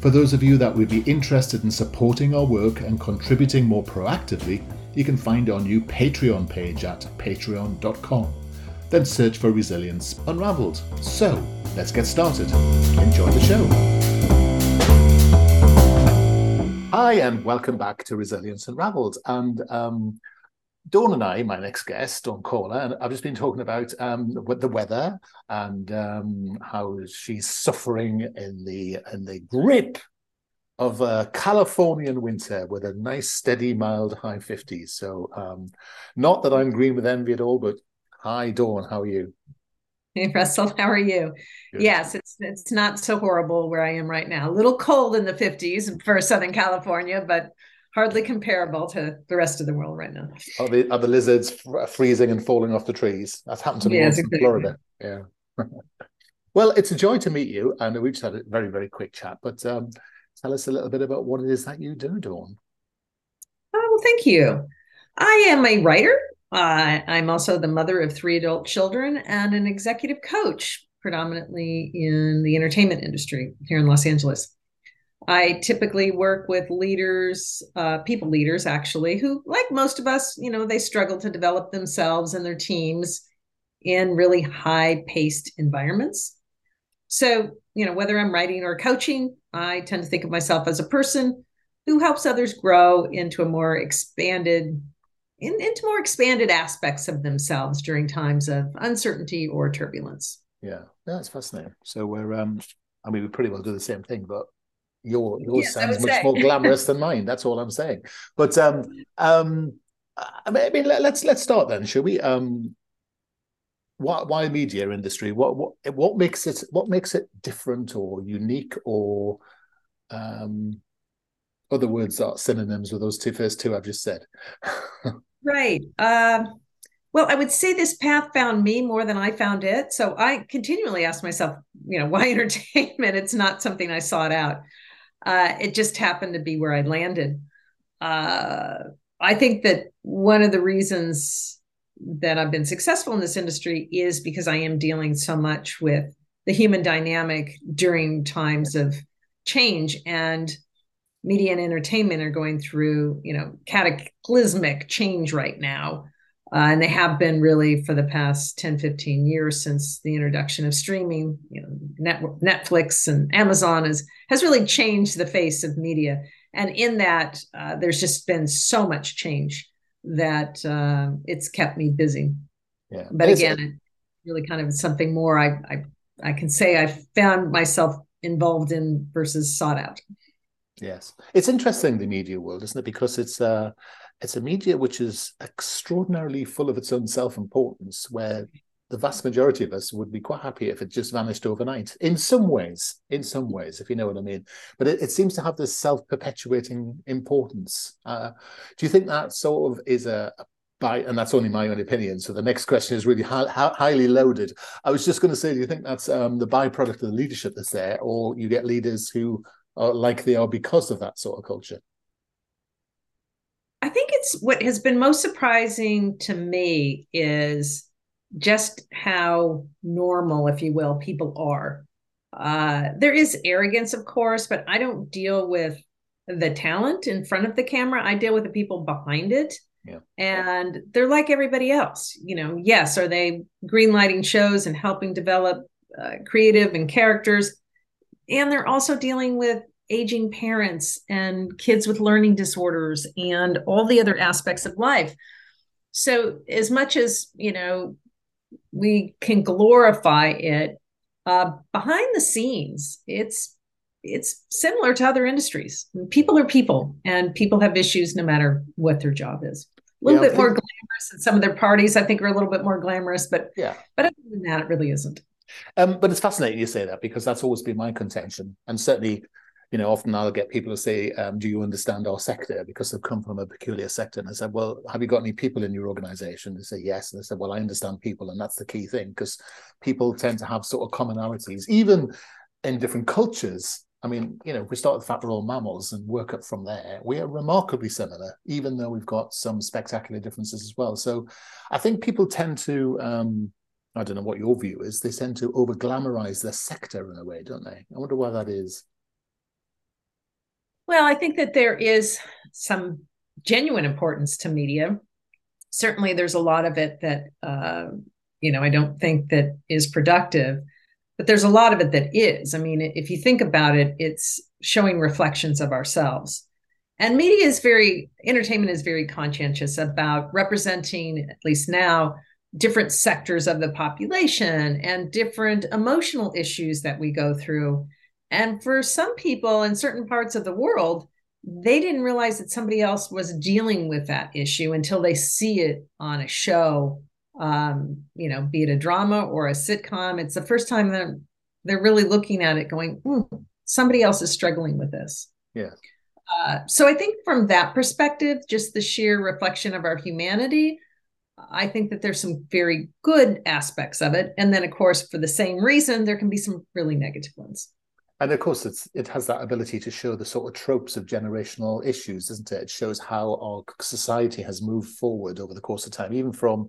For those of you that would be interested in supporting our work and contributing more proactively, you can find our new Patreon page at patreon.com. Then search for Resilience Unraveled. So, let's get started. Enjoy the show. Hi, and welcome back to Resilience Unraveled. And um, Dawn and I, my next guest, Dawn Kohler, and I've just been talking about um, the weather and um, how she's suffering in the in the grip of a Californian winter with a nice, steady, mild high 50s. So, um, not that I'm green with envy at all, but hi, Dawn, how are you? Hey, Russell, how are you? Good. Yes, it's it's not so horrible where I am right now. A little cold in the 50s for Southern California, but hardly comparable to the rest of the world right now. Are the are the lizards freezing and falling off the trees? That's happened to me yes, exactly. in Florida. Yeah. well, it's a joy to meet you, and we just had a very very quick chat. But um, tell us a little bit about what it is that you do, Dawn. Oh, well, thank you. I am a writer. Uh, I'm also the mother of three adult children and an executive coach, predominantly in the entertainment industry here in Los Angeles. I typically work with leaders, uh, people leaders actually, who, like most of us, you know, they struggle to develop themselves and their teams in really high paced environments. So, you know, whether I'm writing or coaching, I tend to think of myself as a person who helps others grow into a more expanded, in, into more expanded aspects of themselves during times of uncertainty or turbulence. Yeah, that's fascinating. So we're, um, I mean, we pretty well do the same thing, but your yours yes, sounds much say. more glamorous than mine. That's all I'm saying. But um, um, I mean, I mean let, us let's start then, shall we? Um, why why media industry? What what what makes it what makes it different or unique or um, other words are synonyms with those two first two I've just said. right. Um, well, I would say this path found me more than I found it. So I continually ask myself, you know, why entertainment? It's not something I sought out. Uh, it just happened to be where I landed. Uh, I think that one of the reasons that I've been successful in this industry is because I am dealing so much with the human dynamic during times of change and media and entertainment are going through you know cataclysmic change right now uh, and they have been really for the past 10 15 years since the introduction of streaming. You know Net- netflix and amazon has has really changed the face of media. And in that uh, there's just been so much change that uh, it's kept me busy. Yeah. But again it really kind of something more I, I i can say i found myself involved in versus sought out. Yes. It's interesting the media world isn't it? Because it's uh it's a media which is extraordinarily full of its own self-importance where the vast majority of us would be quite happy if it just vanished overnight in some ways in some ways if you know what i mean. But it, it seems to have this self-perpetuating importance. Uh, do you think that sort of is a, a by and that's only my own opinion so the next question is really hi, highly loaded. I was just going to say do you think that's um, the byproduct of the leadership that's there or you get leaders who are like they are because of that sort of culture it's what has been most surprising to me is just how normal, if you will, people are. Uh, there is arrogance, of course, but I don't deal with the talent in front of the camera. I deal with the people behind it. Yeah. And they're like everybody else. You know, yes, are they greenlighting shows and helping develop uh, creative and characters? And they're also dealing with aging parents and kids with learning disorders and all the other aspects of life. So, as much as, you know, we can glorify it, uh, behind the scenes, it's it's similar to other industries. People are people, and people have issues no matter what their job is. A little yeah, bit more glamorous, and some of their parties I think are a little bit more glamorous, but yeah, but other than that, it really isn't. Um, but it's fascinating you say that because that's always been my contention, and certainly, you know, often I'll get people to say, um, "Do you understand our sector?" Because they've come from a peculiar sector, and I said, "Well, have you got any people in your organisation?" They say, "Yes," and I said, "Well, I understand people, and that's the key thing because people tend to have sort of commonalities, even in different cultures." I mean, you know, if we start with the fact we're all mammals and work up from there, we are remarkably similar, even though we've got some spectacular differences as well. So I think people tend to um, I don't know what your view is. They tend to over glamorize their sector in a way, don't they? I wonder why that is. Well, I think that there is some genuine importance to media. Certainly, there's a lot of it that uh, you know I don't think that is productive, but there's a lot of it that is. I mean, if you think about it, it's showing reflections of ourselves. And media is very entertainment is very conscientious about representing, at least now, different sectors of the population and different emotional issues that we go through. And for some people in certain parts of the world, they didn't realize that somebody else was dealing with that issue until they see it on a show, um, you know, be it a drama or a sitcom. It's the first time that they're really looking at it going, mm, somebody else is struggling with this. Yeah. Uh, so I think from that perspective, just the sheer reflection of our humanity, I think that there's some very good aspects of it. And then, of course, for the same reason, there can be some really negative ones. And of course, it's it has that ability to show the sort of tropes of generational issues, doesn't it? It shows how our society has moved forward over the course of time, even from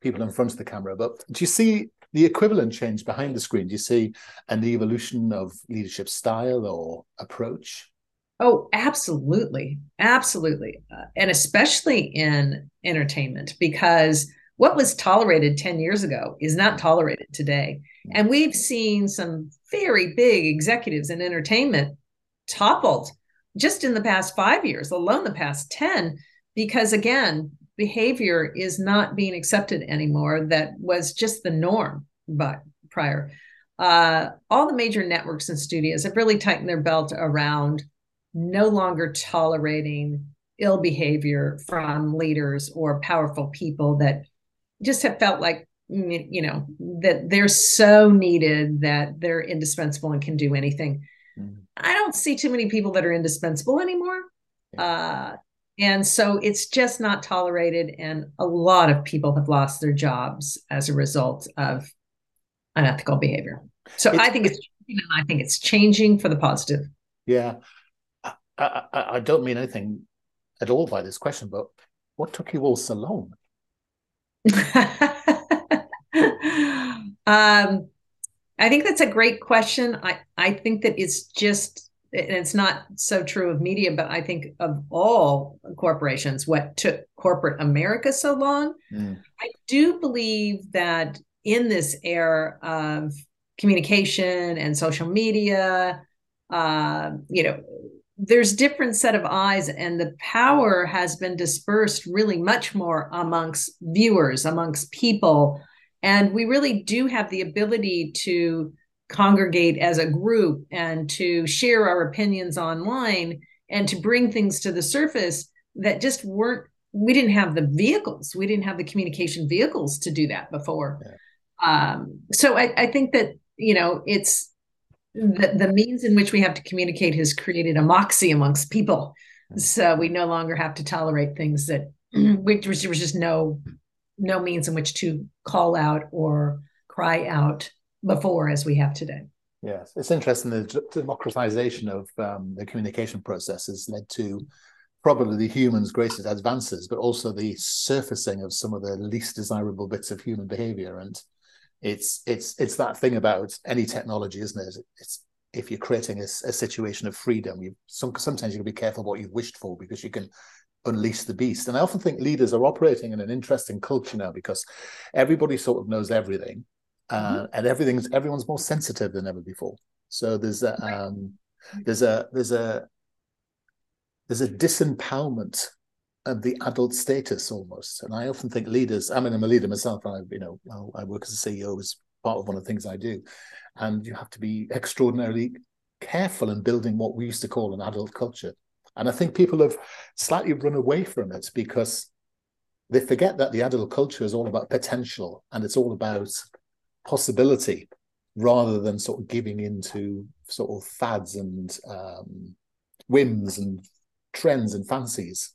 people in front of the camera. But do you see the equivalent change behind the screen? Do you see an evolution of leadership style or approach? Oh, absolutely. Absolutely. Uh, and especially in entertainment, because what was tolerated 10 years ago is not tolerated today. And we've seen some very big executives in entertainment toppled just in the past five years, alone the past 10, because again, behavior is not being accepted anymore. That was just the norm, but prior. Uh, all the major networks and studios have really tightened their belt around no longer tolerating ill behavior from leaders or powerful people that just have felt like mm, you know that they're so needed that they're indispensable and can do anything mm-hmm. i don't see too many people that are indispensable anymore yeah. uh, and so it's just not tolerated and a lot of people have lost their jobs as a result of unethical behavior so it's, i think it's i think it's changing for the positive yeah I, I, don't mean anything at all by this question, but what took you all so long? um, I think that's a great question. I, I think that it's just, and it's not so true of media, but I think of all corporations, what took corporate America so long. Mm. I do believe that in this era of communication and social media, uh, you know, there's different set of eyes and the power has been dispersed really much more amongst viewers amongst people. And we really do have the ability to congregate as a group and to share our opinions online and to bring things to the surface that just weren't we didn't have the vehicles. We didn't have the communication vehicles to do that before. Yeah. um, so I, I think that you know it's the, the means in which we have to communicate has created a moxie amongst people. So we no longer have to tolerate things that which was just no no means in which to call out or cry out before as we have today. Yes, it's interesting. The democratization of um, the communication process has led to probably the human's greatest advances, but also the surfacing of some of the least desirable bits of human behavior. And it's it's it's that thing about any technology, isn't it? It's if you're creating a, a situation of freedom, you some, sometimes you can be careful what you've wished for because you can unleash the beast. And I often think leaders are operating in an interesting culture now because everybody sort of knows everything, uh, mm-hmm. and everything's everyone's more sensitive than ever before. So there's a, um, There's a there's a there's a disempowerment of the adult status almost. And I often think leaders, I mean, I'm a leader myself. I, you know, I work as a CEO as part of one of the things I do. And you have to be extraordinarily careful in building what we used to call an adult culture. And I think people have slightly run away from it because they forget that the adult culture is all about potential and it's all about possibility rather than sort of giving into sort of fads and um, whims and trends and fancies.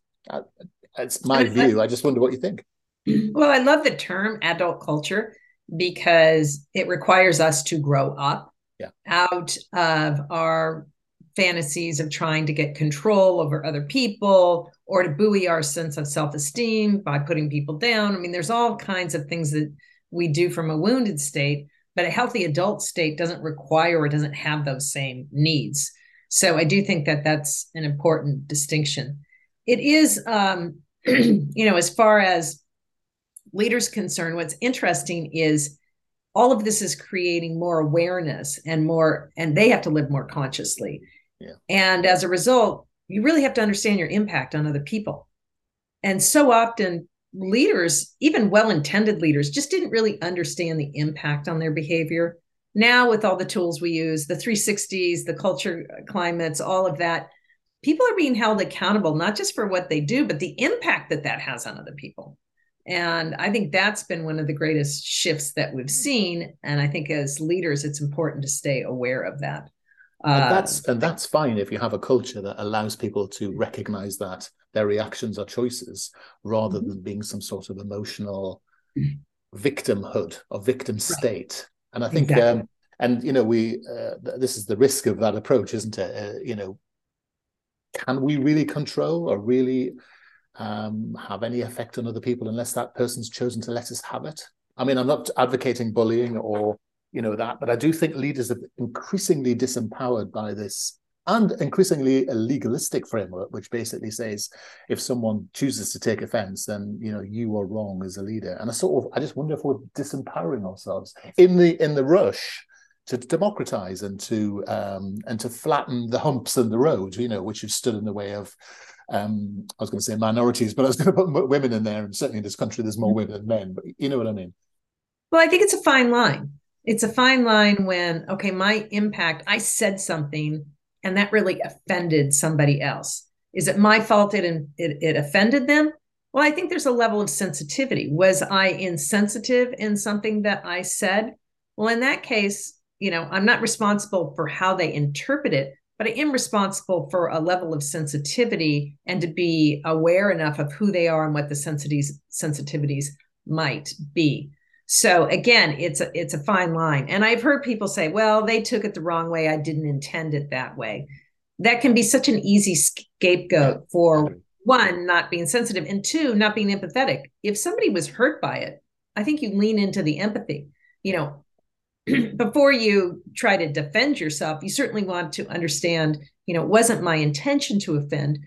It's my view. I just wonder what you think. Well, I love the term adult culture because it requires us to grow up yeah. out of our fantasies of trying to get control over other people or to buoy our sense of self-esteem by putting people down. I mean, there's all kinds of things that we do from a wounded state, but a healthy adult state doesn't require or doesn't have those same needs. So I do think that that's an important distinction. It is, um, you know, as far as leaders concerned, what's interesting is all of this is creating more awareness and more, and they have to live more consciously. Yeah. And as a result, you really have to understand your impact on other people. And so often, leaders, even well intended leaders, just didn't really understand the impact on their behavior. Now, with all the tools we use, the 360s, the culture climates, all of that, people are being held accountable, not just for what they do, but the impact that that has on other people. And I think that's been one of the greatest shifts that we've seen. And I think as leaders, it's important to stay aware of that. And uh, that's and that's fine if you have a culture that allows people to recognize that their reactions are choices rather mm-hmm. than being some sort of emotional victimhood or victim state. And I think, exactly. um, and you know, we uh, this is the risk of that approach, isn't it? Uh, you know, can we really control or really um, have any effect on other people unless that person's chosen to let us have it? I mean, I'm not advocating bullying or you know that, but I do think leaders are increasingly disempowered by this and increasingly a legalistic framework which basically says if someone chooses to take offense then you know you are wrong as a leader and i sort of i just wonder if we're disempowering ourselves in the in the rush to democratize and to um, and to flatten the humps in the road, you know, which have stood in the way of um, I was going to say minorities, but I was going to put women in there, and certainly in this country, there's more mm-hmm. women than men. But you know what I mean? Well, I think it's a fine line. It's a fine line when okay, my impact. I said something, and that really offended somebody else. Is it my fault it, it, it offended them? Well, I think there's a level of sensitivity. Was I insensitive in something that I said? Well, in that case, you know, I'm not responsible for how they interpret it, but I am responsible for a level of sensitivity and to be aware enough of who they are and what the sensitivities sensitivities might be. So again, it's a it's a fine line. And I've heard people say, well, they took it the wrong way. I didn't intend it that way. That can be such an easy scapegoat for one, not being sensitive, and two, not being empathetic. If somebody was hurt by it, I think you lean into the empathy. You know, before you try to defend yourself, you certainly want to understand, you know, it wasn't my intention to offend.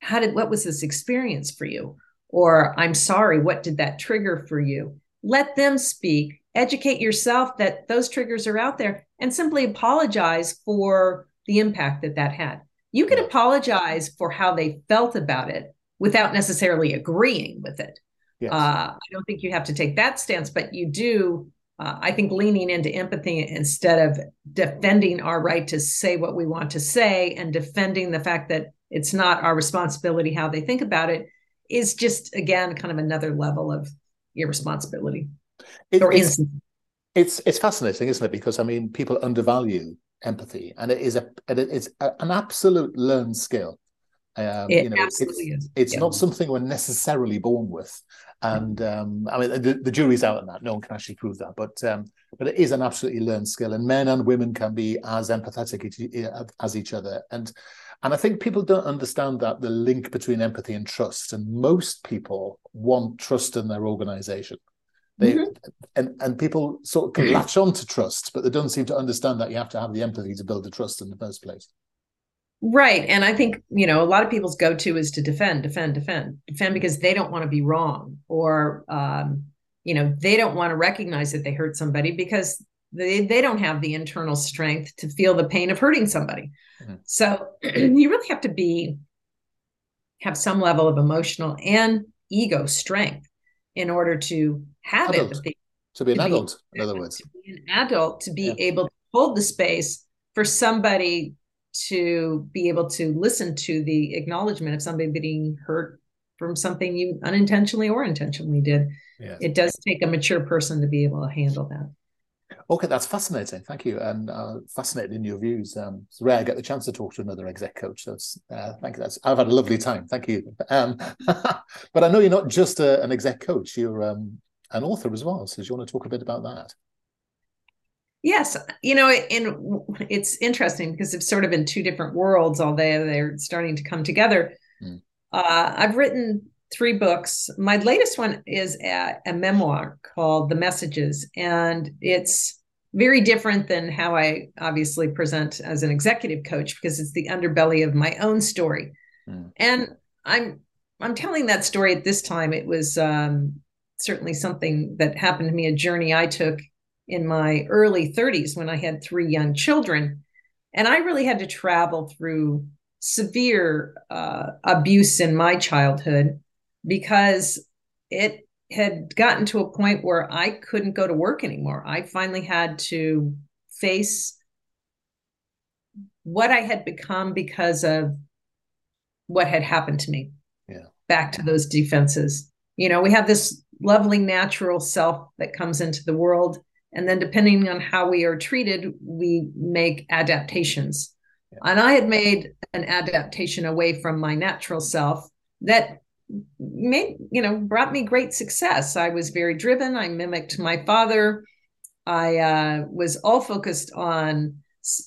How did what was this experience for you? Or I'm sorry, what did that trigger for you? Let them speak, educate yourself that those triggers are out there, and simply apologize for the impact that that had. You can apologize for how they felt about it without necessarily agreeing with it. Yes. Uh, I don't think you have to take that stance, but you do uh, I think leaning into empathy instead of defending our right to say what we want to say and defending the fact that it's not our responsibility how they think about it is just again kind of another level of irresponsibility it, or it's, it's it's fascinating isn't it? Because i mean people undervalue empathy and it is a it's a, an absolute learned skill um, it you know, absolutely it's, is. It's yeah. not something we're necessarily born with, and um, I mean the, the, jury's out on that. No one can actually prove that, but um, but it is an absolutely learned skill, and men and women can be as empathetic as each other, and and I think people don't understand that the link between empathy and trust, and most people want trust in their organization. They, mm-hmm. and and people sort of can latch on to trust, but they don't seem to understand that you have to have the empathy to build the trust in the first place. Right. And I think, you know, a lot of people's go to is to defend, defend, defend, defend because they don't want to be wrong or, um, you know, they don't want to recognize that they hurt somebody because they, they don't have the internal strength to feel the pain of hurting somebody mm-hmm. so you really have to be have some level of emotional and ego strength in order to have adult. empathy to be an to adult be, in other words to be an adult to be yeah. able to hold the space for somebody to be able to listen to the acknowledgement of somebody being hurt from something you unintentionally or intentionally did. Yes. It does take a mature person to be able to handle that. Okay, that's fascinating. Thank you, and uh, fascinating in your views. Um, it's rare I get the chance to talk to another exec coach. So it's, uh, thank you. That's, I've had a lovely time. Thank you. Um, but I know you're not just a, an exec coach. You're um, an author as well. So do you want to talk a bit about that? Yes, you know, and it's interesting because it's sort of in two different worlds. Although they're starting to come together. Mm. Uh, I've written three books. My latest one is a, a, memoir called The Messages, and it's very different than how I obviously present as an executive coach because it's the underbelly of my own story. Mm. And I'm I'm telling that story at this time. It was um, certainly something that happened to me, a journey I took in my early 30s when I had three young children. And I really had to travel through severe uh, abuse in my childhood because it had gotten to a point where I couldn't go to work anymore. I finally had to face what I had become because of what had happened to me. Yeah. Back to those defenses. You know, we have this lovely natural self that comes into the world and then depending on how we are treated we make adaptations. Yeah. and i had made an adaptation away from my natural self that made you know brought me great success. I was very driven. I mimicked my father. I uh, was all focused on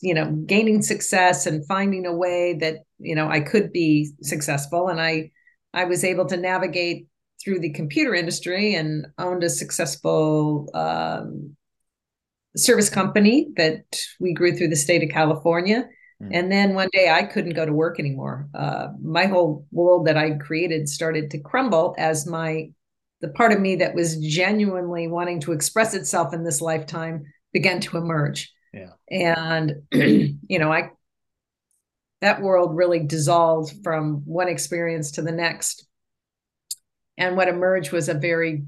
you know gaining success and finding a way that you know i could be successful. And i i was able to navigate through the computer industry and owned a successful um, service company that we grew through the state of California. Mm. And then one day I couldn't go to work anymore. Uh, my whole world that I created started to crumble as my the part of me that was genuinely wanting to express itself in this lifetime began to emerge. Yeah. And you know, I that world really dissolved from one experience to the next. And what emerged was a very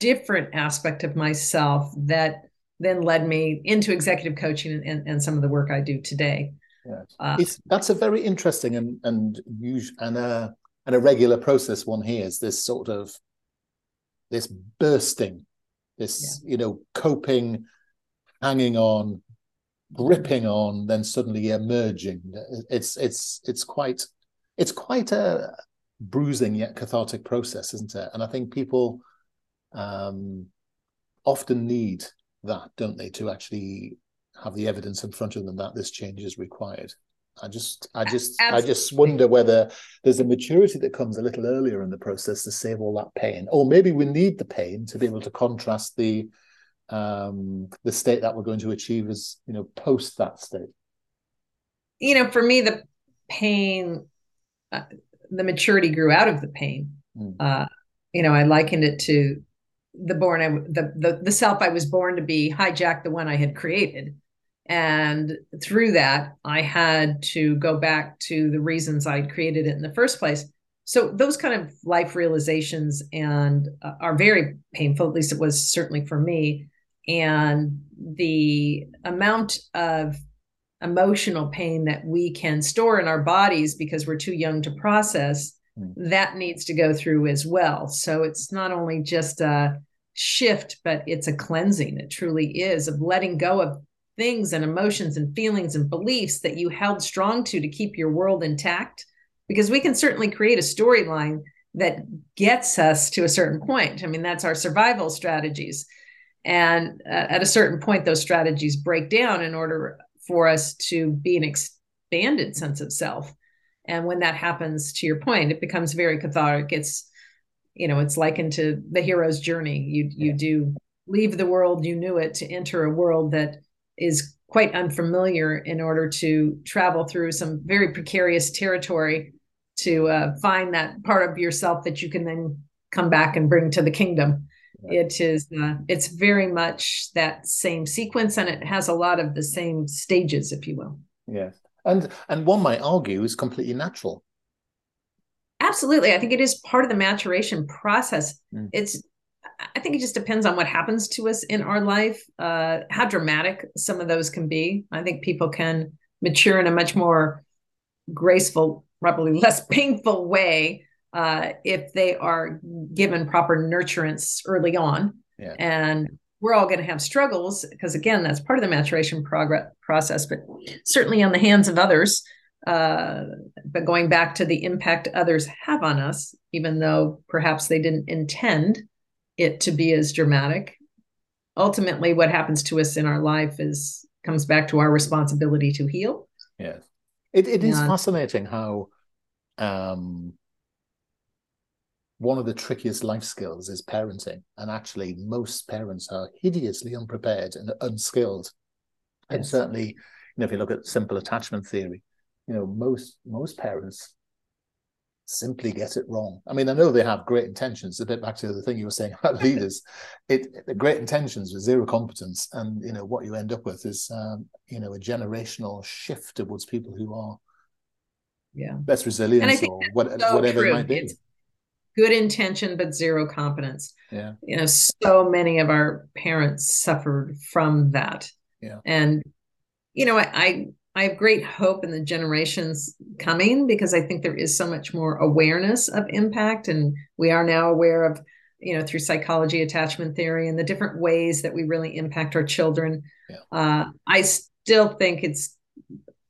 different aspect of myself that then led me into executive coaching and, and, and some of the work I do today. Yes. Uh, that's a very interesting and and usual and a and a regular process one hears this sort of this bursting, this yeah. you know coping, hanging on, gripping on, then suddenly emerging. It's it's it's quite it's quite a bruising yet cathartic process, isn't it? And I think people um, often need that, don't they, to actually have the evidence in front of them that this change is required. I just, I just, Absolutely. I just wonder whether there's a maturity that comes a little earlier in the process to save all that pain, or maybe we need the pain to be able to contrast the um the state that we're going to achieve as you know post that state. You know, for me, the pain, uh, the maturity grew out of the pain. Mm. Uh, you know, I likened it to the born I, the, the the self I was born to be hijacked the one I had created. And through that, I had to go back to the reasons I'd created it in the first place. So those kind of life realizations and uh, are very painful. At least it was certainly for me. And the amount of emotional pain that we can store in our bodies because we're too young to process Hmm. that needs to go through as well. So it's not only just a shift, but it's a cleansing. It truly is of letting go of things and emotions and feelings and beliefs that you held strong to to keep your world intact. Because we can certainly create a storyline that gets us to a certain point. I mean, that's our survival strategies. And uh, at a certain point, those strategies break down in order for us to be an expanded sense of self and when that happens to your point it becomes very cathartic it's you know it's likened to the hero's journey you you do leave the world you knew it to enter a world that is quite unfamiliar in order to travel through some very precarious territory to uh, find that part of yourself that you can then come back and bring to the kingdom Yeah. It is. Uh, it's very much that same sequence, and it has a lot of the same stages, if you will. Yes, and and one might argue is completely natural. Absolutely, I think it is part of the maturation process. Mm. It's. I think it just depends on what happens to us in our life, uh, how dramatic some of those can be. I think people can mature in a much more graceful, probably less painful way uh, if they are given proper nurturance early on. Yeah. And we're all going to have struggles because, again, that's part of the maturation progress process, but certainly on the hands of others. Uh, but going back to the impact others have on us, even though perhaps they didn't intend it to be as dramatic, ultimately, what happens to us in our life is comes back to our responsibility to heal. Yes, it it is fascinating how um, one of the trickiest life skills is parenting. And actually, most parents are hideously unprepared and unskilled. Yes. And certainly, you know, if you look at simple attachment theory, you know, most most parents simply get it wrong. I mean, I know they have great intentions. A bit back to the thing you were saying about leaders, it the great intentions with zero competence, and you know what you end up with is um, you know a generational shift towards people who are yeah less resilient or what, so whatever true. it might be. It's, good intention but zero competence. Yeah. You know so many of our parents suffered from that. Yeah. And you know I, I I have great hope in the generations coming because I think there is so much more awareness of impact, and we are now aware of, you know, through psychology, attachment theory, and the different ways that we really impact our children. Yeah. Uh, I still think it's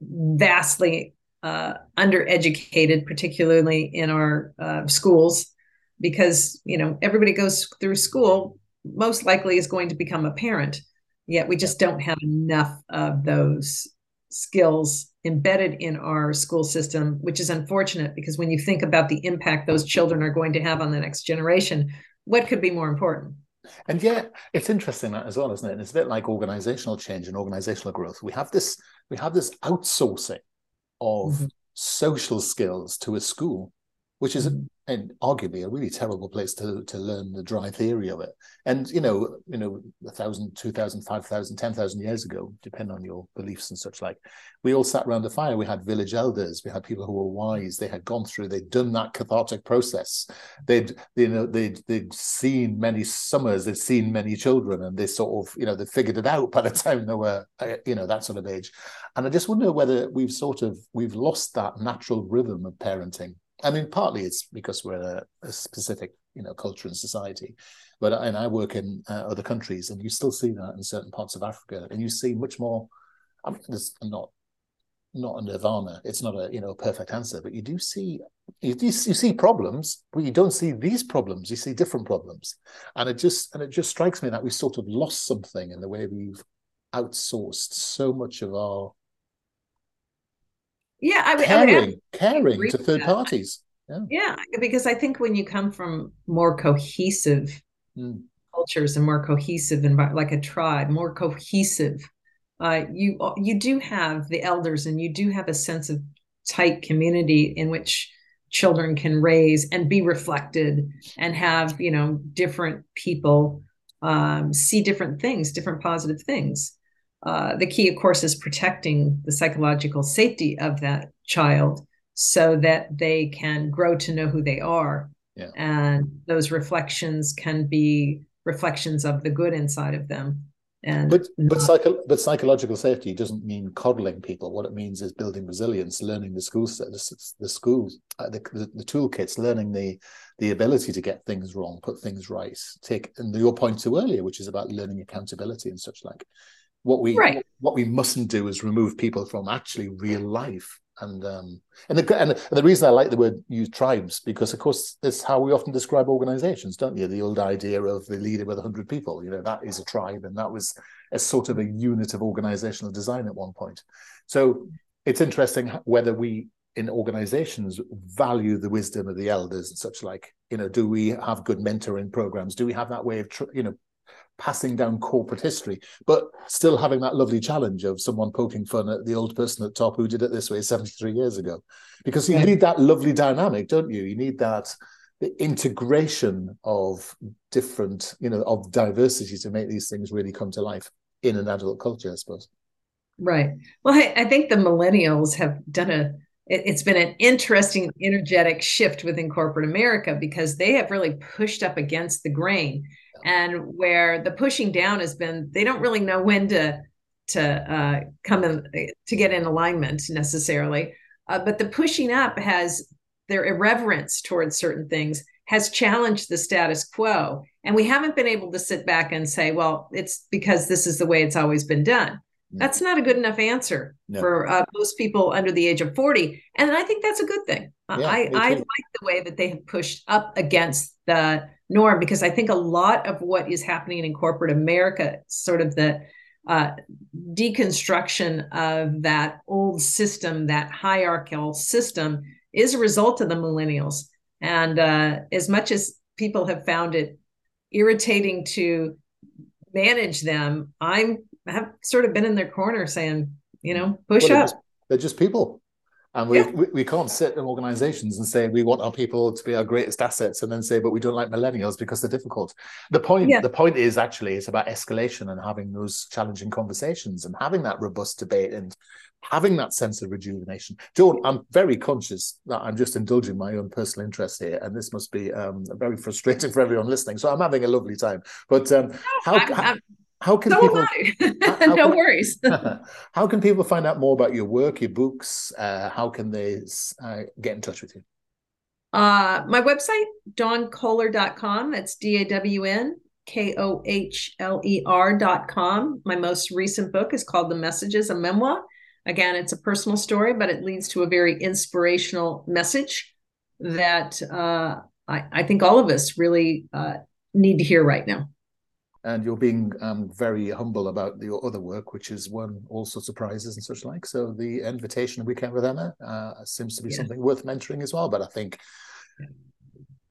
vastly uh, undereducated, particularly in our uh, schools because you know everybody goes through school most likely is going to become a parent yet we just don't have enough of those skills embedded in our school system which is unfortunate because when you think about the impact those children are going to have on the next generation what could be more important? And yet it's interesting that as well isn't it? And it's a bit like organizational change and organizational growth. We have this we have this outsourcing of mm-hmm. social skills to a school which is mm-hmm and arguably a really terrible place to to learn the dry theory of it. And you know, you know, a thousand, two thousand, five thousand, ten thousand years ago, depending on your beliefs and such like, we all sat around the fire. We had village elders. We had people who were wise. They had gone through. They'd done that cathartic process. They'd you know they'd they'd seen many summers. They'd seen many children, and they sort of you know they figured it out by the time they were you know that sort of age. And I just wonder whether we've sort of we've lost that natural rhythm of parenting I mean, partly it's because we're a, a specific, you know, culture and society, but and I work in uh, other countries, and you still see that in certain parts of Africa, and you see much more. I mean, there's not not a nirvana. It's not a you know perfect answer, but you do see you you see problems, but you don't see these problems. You see different problems, and it just and it just strikes me that we sort of lost something in the way we've outsourced so much of our yeah I, caring, I would caring to third parties yeah. yeah because i think when you come from more cohesive mm. cultures and more cohesive and like a tribe more cohesive uh, you you do have the elders and you do have a sense of tight community in which children can raise and be reflected and have you know different people um, see different things different positive things uh, the key, of course, is protecting the psychological safety of that child so that they can grow to know who they are. Yeah. And those reflections can be reflections of the good inside of them. And but but, psycho- but psychological safety doesn't mean coddling people. What it means is building resilience, learning the school the, the schools, uh, the, the, the toolkits, learning the the ability to get things wrong, put things right. Take and your point to earlier, which is about learning accountability and such like. What we right. what we mustn't do is remove people from actually real life. And um, and the and the reason I like the word use tribes because of course that's how we often describe organizations, don't you? The old idea of the leader with hundred people, you know, that is a tribe, and that was a sort of a unit of organizational design at one point. So it's interesting whether we in organizations value the wisdom of the elders and such like you know do we have good mentoring programs do we have that way of you know passing down corporate history, but still having that lovely challenge of someone poking fun at the old person at top who did it this way 73 years ago. Because you yeah. need that lovely dynamic, don't you? You need that the integration of different, you know, of diversity to make these things really come to life in an adult culture, I suppose. Right. Well, I, I think the millennials have done a it, has been an interesting energetic shift within corporate America because they have really pushed up against the grain. And where the pushing down has been, they don't really know when to to uh, come in to get in alignment necessarily. Uh, but the pushing up has their irreverence towards certain things has challenged the status quo. And we haven't been able to sit back and say, well, it's because this is the way it's always been done. That's not a good enough answer no. for uh, most people under the age of 40. And I think that's a good thing. Yeah, I, I like the way that they have pushed up against the norm because I think a lot of what is happening in corporate America, sort of the uh, deconstruction of that old system, that hierarchical system, is a result of the millennials. And uh, as much as people have found it irritating to manage them, I'm have sort of been in their corner saying, you know, push well, up. They're just people. And we, yeah. we, we, can't sit in organizations and say we want our people to be our greatest assets and then say, but we don't like millennials because they're difficult. The point, yeah. the point is actually it's about escalation and having those challenging conversations and having that robust debate and having that sense of rejuvenation. Joan, I'm very conscious that I'm just indulging my own personal interest here, and this must be um, very frustrating for everyone listening. So I'm having a lovely time. But um, how, I'm, how, how can so people? how, no can, worries. how can people find out more about your work, your books? Uh, how can they uh, get in touch with you? Uh, my website, dawnkohler.com. That's D A W N K O H L E R.com. My most recent book is called The Messages, a memoir. Again, it's a personal story, but it leads to a very inspirational message that uh, I, I, think all of us really uh, need to hear right now and you're being um, very humble about your other work, which has won all sorts of prizes and such like. So the invitation weekend with Emma uh, seems to be yeah. something worth mentoring as well. But I think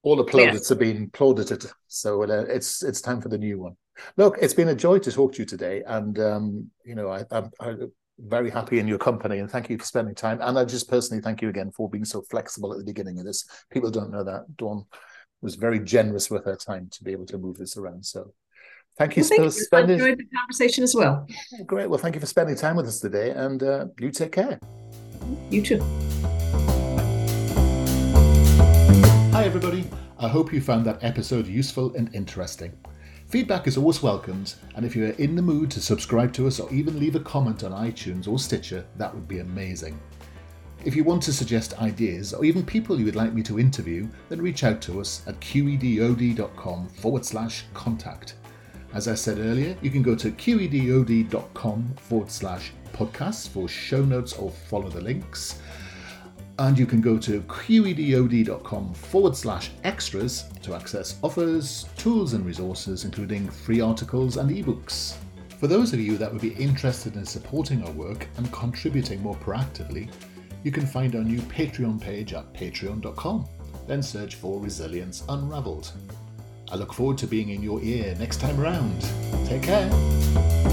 all the plaudits yeah. are being plaudited, so uh, it's it's time for the new one. Look, it's been a joy to talk to you today, and um, you know I, I'm, I'm very happy in your company, and thank you for spending time. And I just personally thank you again for being so flexible at the beginning of this. People don't know that Dawn was very generous with her time to be able to move this around. So Thank you well, for spending. I enjoyed the conversation as well. Great. Well, thank you for spending time with us today, and uh, you take care. You too. Hi, everybody. I hope you found that episode useful and interesting. Feedback is always welcomed, and if you are in the mood to subscribe to us or even leave a comment on iTunes or Stitcher, that would be amazing. If you want to suggest ideas or even people you would like me to interview, then reach out to us at qedod.com forward slash contact. As I said earlier, you can go to qedod.com forward slash podcasts for show notes or follow the links. And you can go to qedod.com forward slash extras to access offers, tools, and resources, including free articles and ebooks. For those of you that would be interested in supporting our work and contributing more proactively, you can find our new Patreon page at patreon.com. Then search for Resilience Unraveled. I look forward to being in your ear next time around. Take care.